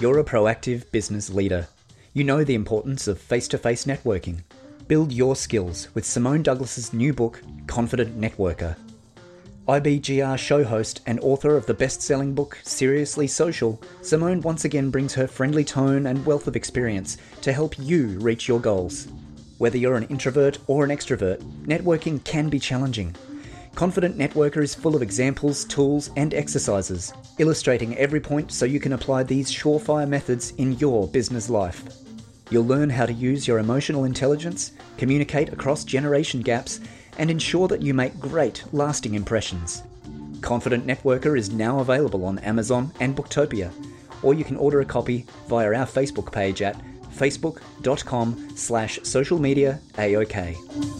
You're a proactive business leader. You know the importance of face-to-face networking. Build your skills with Simone Douglas's new book, Confident Networker. IBGR show host and author of the best-selling book Seriously Social, Simone once again brings her friendly tone and wealth of experience to help you reach your goals. Whether you're an introvert or an extrovert, networking can be challenging. Confident Networker is full of examples, tools, and exercises, illustrating every point so you can apply these surefire methods in your business life. You'll learn how to use your emotional intelligence, communicate across generation gaps, and ensure that you make great, lasting impressions. Confident Networker is now available on Amazon and Booktopia, or you can order a copy via our Facebook page at facebook.com slash social media AOK.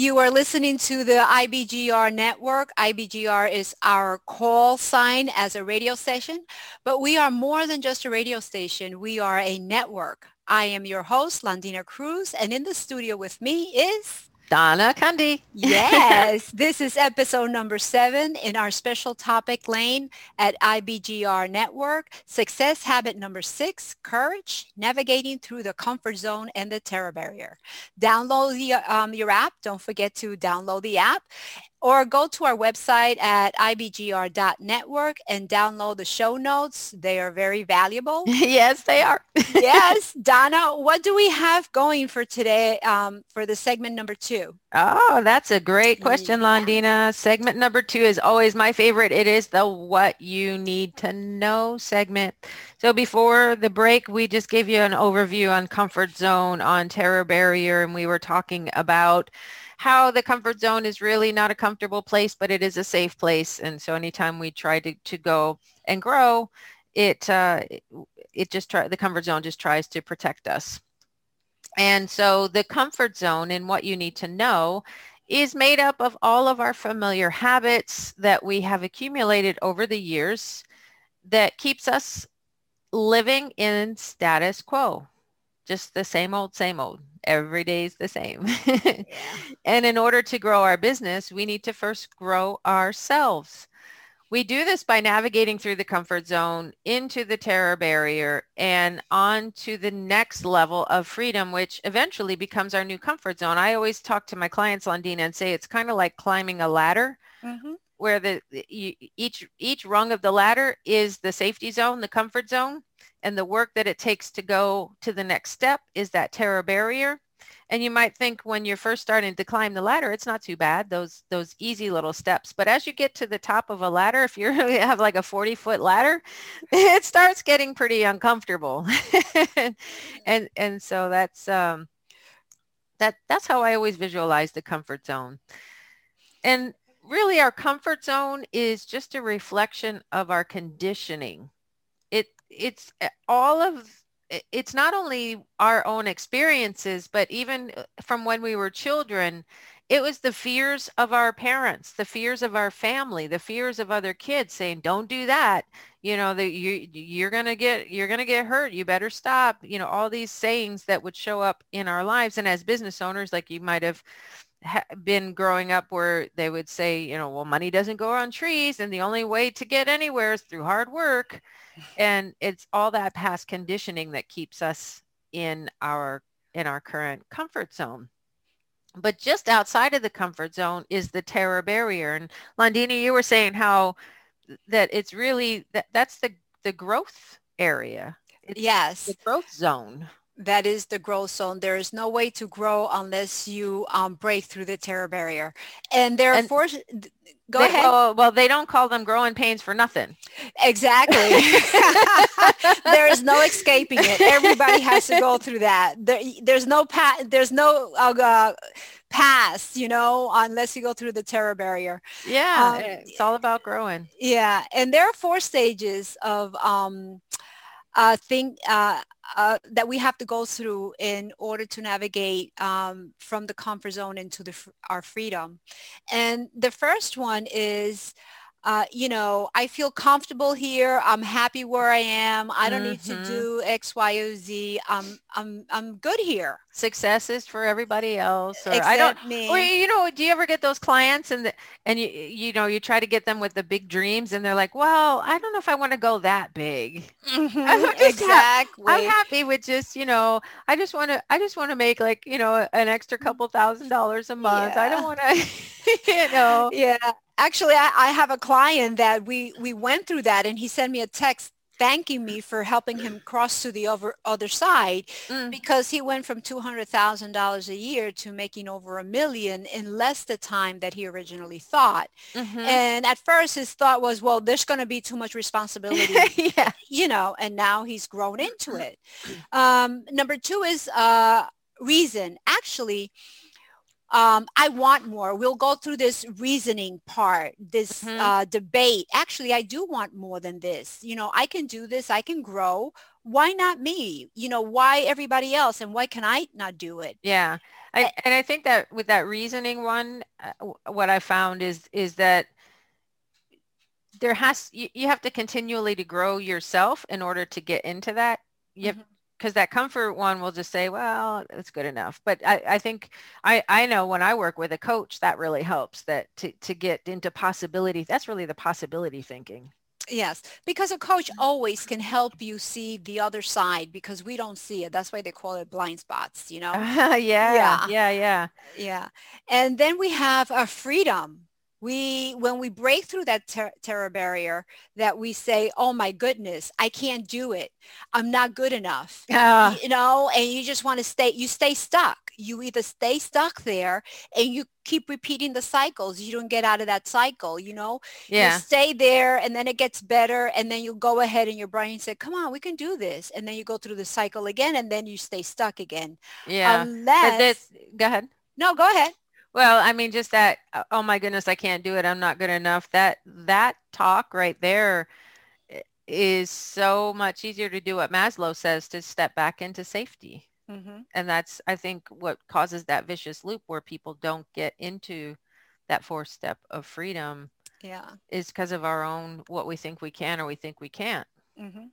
You are listening to the IBGR network. IBGR is our call sign as a radio station, but we are more than just a radio station. We are a network. I am your host, Londina Cruz, and in the studio with me is Donna Kunde. Yes, this is episode number seven in our special topic lane at IBGR Network. Success habit number six, courage, navigating through the comfort zone and the terror barrier. Download the, um, your app. Don't forget to download the app or go to our website at ibgr.network and download the show notes. They are very valuable. yes, they are. yes, Donna, what do we have going for today um, for the segment number two? Oh, that's a great question, Yeah. Londina. Segment number two is always my favorite. It is the what you need to know segment. So before the break, we just gave you an overview on comfort zone, on terror barrier, and we were talking about how the comfort zone is really not a comfortable place, but it is a safe place. And so anytime we try to, to go and grow, it, uh, it just try, the comfort zone just tries to protect us. And so the comfort zone and what you need to know is made up of all of our familiar habits that we have accumulated over the years that keeps us living in status quo. Just the same old, same old. Every day is the same. and in order to grow our business, we need to first grow ourselves. We do this by navigating through the comfort zone into the terror barrier and on to the next level of freedom, which eventually becomes our new comfort zone. I always talk to my clients, Londina, and say it's kind of like climbing a ladder Mhm. Where the, each each rung of the ladder is the safety zone, the comfort zone, and the work that it takes to go to the next step is that terror barrier. And you might think when you're first starting to climb the ladder, it's not too bad, those those easy little steps. But as you get to the top of a ladder, if you have like a 40 foot ladder, it starts getting pretty uncomfortable. and and so that's um that that's how I always visualize the comfort zone. And really our comfort zone is just a reflection of our conditioning. It it's all of it's not only our own experiences, but even uh, from when we were children, it was the fears of our parents, the fears of our family, the fears of other kids saying, don't do that. You know, that you, you're to get, you're to get hurt. You better stop. You know, all these sayings that would show up in our lives. And as business owners, like you might have ha- been growing up where they would say, you know, well, money doesn't grow on trees and the only way to get anywhere is through hard work. And it's all that past conditioning that keeps us in our in our current comfort zone. But just outside of the comfort zone is the terror barrier. And Londina, you were saying how that it's really that that's the the growth area. It's Yes. the growth zone. That is the growth zone. There is no way to grow unless you um, break through the terror barrier. And there are And four, go They- ahead. Oh, well, they don't call them growing pains for nothing. Exactly. there is no escaping it. Everybody has to go through that. There, there's no pa- there's no uh, uh, pass, you know, unless you go through the terror barrier. Yeah, Um, it's all about growing. Yeah, and there are four stages of um, uh, thing uh, uh, that we have to go through in order to navigate um, from the comfort zone into the our freedom. And the first one is, uh, you know, I feel comfortable here. I'm happy where I am. I don't need to Mhm. do X, Y, or Z. I'm I'm I'm good here. Success is for everybody else. Or I don't. Except me. Or you know, do you ever get those clients and the, and you you know you try to get them with the big dreams and they're like, well, I don't know if I want to go that big. Mhm, I'm just ha- exactly. I'm happy with just you know I just want to I just want to make like you know an extra couple thousand dollars a month. I don't want to you know. Yeah, actually, I, I have a client that we we went through that, and he sent me a text thanking me for helping him cross to the over, other side Mm. because he went from two hundred thousand dollars a year to making over a million in less the time that he originally thought. Mhm. And at first, his thought was, "Well, there's going to be too much responsibility." yeah. you know, and now he's grown into it. Um, number two is uh, reason. Actually, um, I want more. We'll go through this reasoning part, this Mhm. uh, debate. Actually, I do want more than this. You know, I can do this. I can grow. Why not me? You know, why everybody else? And why can I not do it? Yeah. I, and I think that with that reasoning one, uh, what I found is is that there has you, you have to continually to grow yourself in order to get into that. You Mhm. Because that comfort one will just say, well, it's good enough. But I, I think I, I know when I work with a coach, that really helps that to, to get into possibility. That's really the possibility thinking. Yes, because a coach always can help you see the other side because we don't see it. That's why they call it blind spots, you know? yeah, Yeah. yeah, yeah. Yeah. And then we have a freedom. We, when we break through that ter- terror barrier that we say, oh my goodness, I can't do it. I'm not good enough. Ah, you know, and you just want to stay, you stay stuck. You either stay stuck there and you keep repeating the cycles. You don't get out of that cycle, you know? yeah. You stay there and then it gets better and then you go ahead and your brain said, come on, we can do this. And then you go through the cycle again and then you stay stuck again. Yeah. But Unless, this, go ahead. no, go ahead. Well, I mean, just that, uh, oh my goodness, I can't do it. I'm not good enough. That, that talk right there is so much easier to do what Maslow says to step back into safety. hmm And that's, I think, what causes that vicious loop where people don't get into that fourth step of freedom Yeah. is because of our own, what we think we can or we think we can't. hmm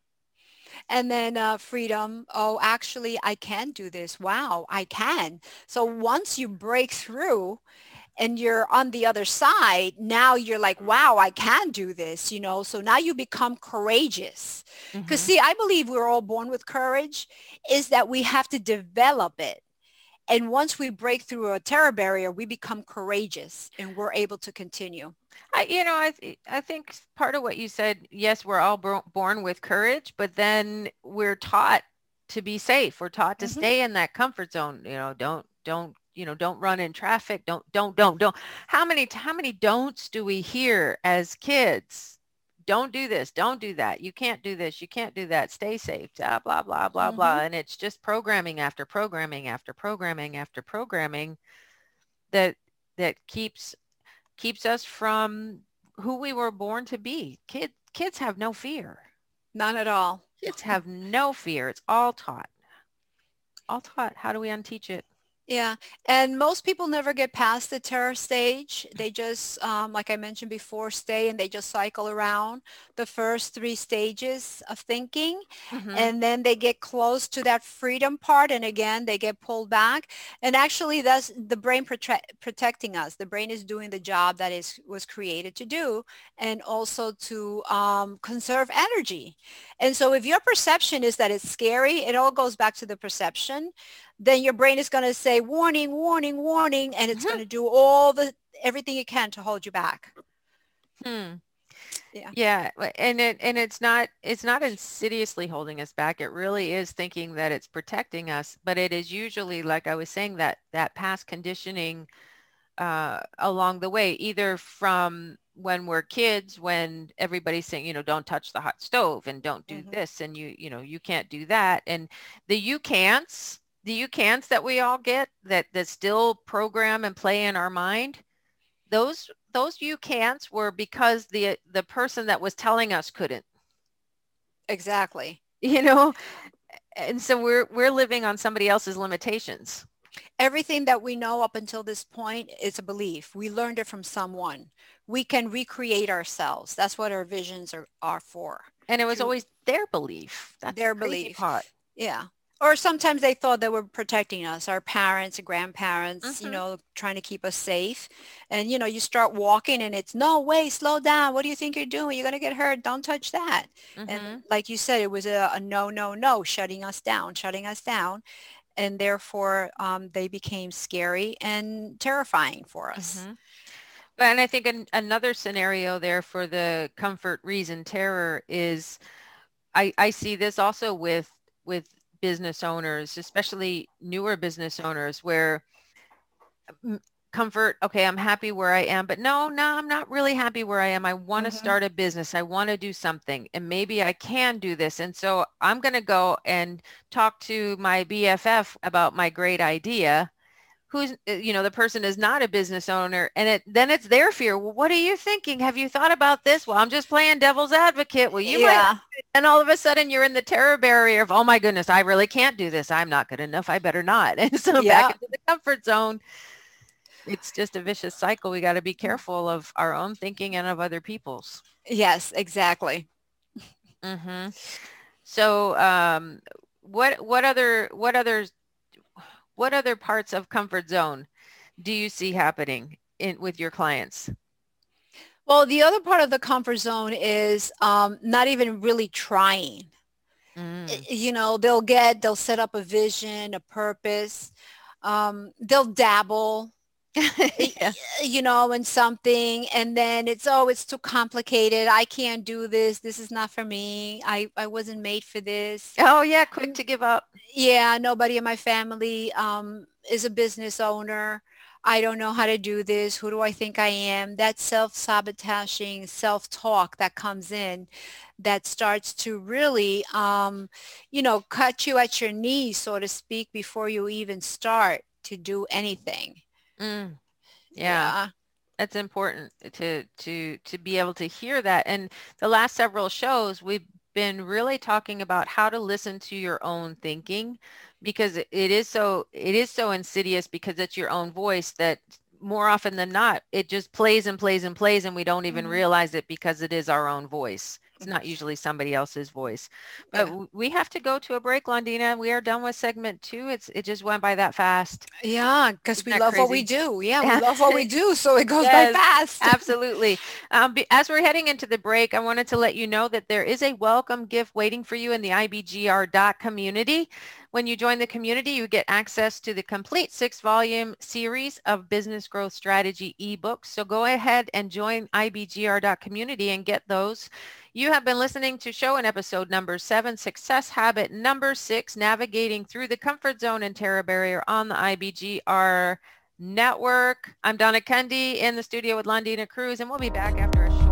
And then uh, freedom. Oh, actually, I can do this. Wow, I can. So once you break through and you're on the other side, now you're like, wow, I can do this, you know? So now you become courageous. Because Mhm. see, I believe we're all born with courage is that we have to develop it. And once we break through a terror barrier, we become courageous and we're able to continue. I, you know, I, th- I think part of what you said, yes, we're all bro- born with courage, but then we're taught to be safe. We're taught to Mhm. stay in that comfort zone. You know, don't, don't, you know, don't run in traffic. Don't, don't, don't, don't. How many, how many don'ts do we hear as kids? Don't do this. Don't do that. You can't do this. You can't do that. Stay safe. Blah, blah, blah, blah, blah. And it's just programming after programming after programming after programming that, that keeps keeps us from who we were born to be. Kid, kids have no fear. None at all. Kids have no fear. It's all taught. All taught. How do we unteach it? Yeah, and most people never get past the terror stage. They just, um, like I mentioned before, stay and they just cycle around the first three stages of thinking. Mhm. And then they get close to that freedom part. And again, they get pulled back. And actually, that's the brain prote- protecting us. The brain is doing the job that is was created to do and also to um, conserve energy. And so if your perception is that it's scary, it all goes back to the perception then your brain is going to say warning, warning, warning, and it's Mhm. going to do all the everything it can to hold you back. Hmm. Yeah. Yeah, and it and it's not it's not insidiously holding us back. It really is thinking that it's protecting us, but it is usually like I was saying that that past conditioning uh, along the way, either from when we're kids, when everybody's saying, you know, don't touch the hot stove and don't do Mhm. this, and you you know you can't do that, and the you can'ts, the you can'ts that we all get that that still program and play in our mind those those you can'ts were because the the person that was telling us couldn't Exactly. you know and so we're we're living on somebody else's limitations Everything that we know up until this point is a belief. We learned it from someone. We can recreate ourselves. That's what our visions are, are for. and it was always their belief that's Their belief. part. Yeah. Or sometimes they thought they were protecting us, our parents, and grandparents, you Mhm. know, trying to keep us safe. And, you know, you start walking and it's, no way, slow down. What do you think you're doing? You're going to get hurt. Don't touch that. Mhm. And like you said, it was a, a no, no, no, shutting us down, shutting us down. And therefore, um, they became scary and terrifying for us. Mhm. But and I think an, another scenario there for the comfort, reason, terror is, I, I see this also with with business owners, especially newer business owners, where comfort, okay, I'm happy where I am, but no, no, I'm not really happy where I am. I want to Mhm. start a business. I want to do something, and maybe I can do this. And so I'm going to go and talk to my BFF about my great idea who's uh, you know the person is not a business owner and it then it's their fear well what are you thinking? Have you thought about this? Well i'm just playing devil's advocate. Well you might yeah. and all of a sudden you're in the terror barrier of oh my goodness i really can't do this. I'm not good enough. I better not. And so Yeah. back into the comfort zone. It's just a vicious cycle. We got to be careful of our own thinking and of other people's. Yes, exactly. hmm So, um, what what other what others what other parts of comfort zone do you see happening in with your clients? Well, the other part of the comfort zone is um, not even really trying. Mm. you know they'll get they'll set up a vision a purpose um, they'll dabble yeah. you know and something and then it's oh it's too complicated. I can't do this. This is not for me. I i wasn't made for this. Oh yeah, quick to give up. yeah nobody in my family um, is a business owner. I don't know how to do this. Who do i think i am? That self-sabotaging self-talk that comes in that starts to really um, you know cut you at your knees so to speak before you even start to do anything Mm. Yeah, that's important to to to be able to hear that. And the last several shows, we've been really talking about how to listen to your own thinking because it is so it is so insidious because it's your own voice that more often than not it just plays and plays and plays and we don't even Mhm. realize it because it is our own voice. It's not usually somebody else's voice. But Yeah. we have to go to a break, Londina. We are done with segment two. It's it just went by that fast. yeah because we love what we do yeah we love what we do so it goes Yes, by fast Absolutely. Um, as we're heading into the break, I wanted to let you know that there is a welcome gift waiting for you in the IBGR dot community. When you join the community, you get access to the complete six volume series of business growth strategy ebooks. So go ahead and join IBGR dot community and get those. You have been listening to show and episode number seven, success habit number six, navigating through the comfort zone and terror barrier on the IBGR network. I'm Donna Kunde in the studio with Londina Cruz, and we'll be back after a short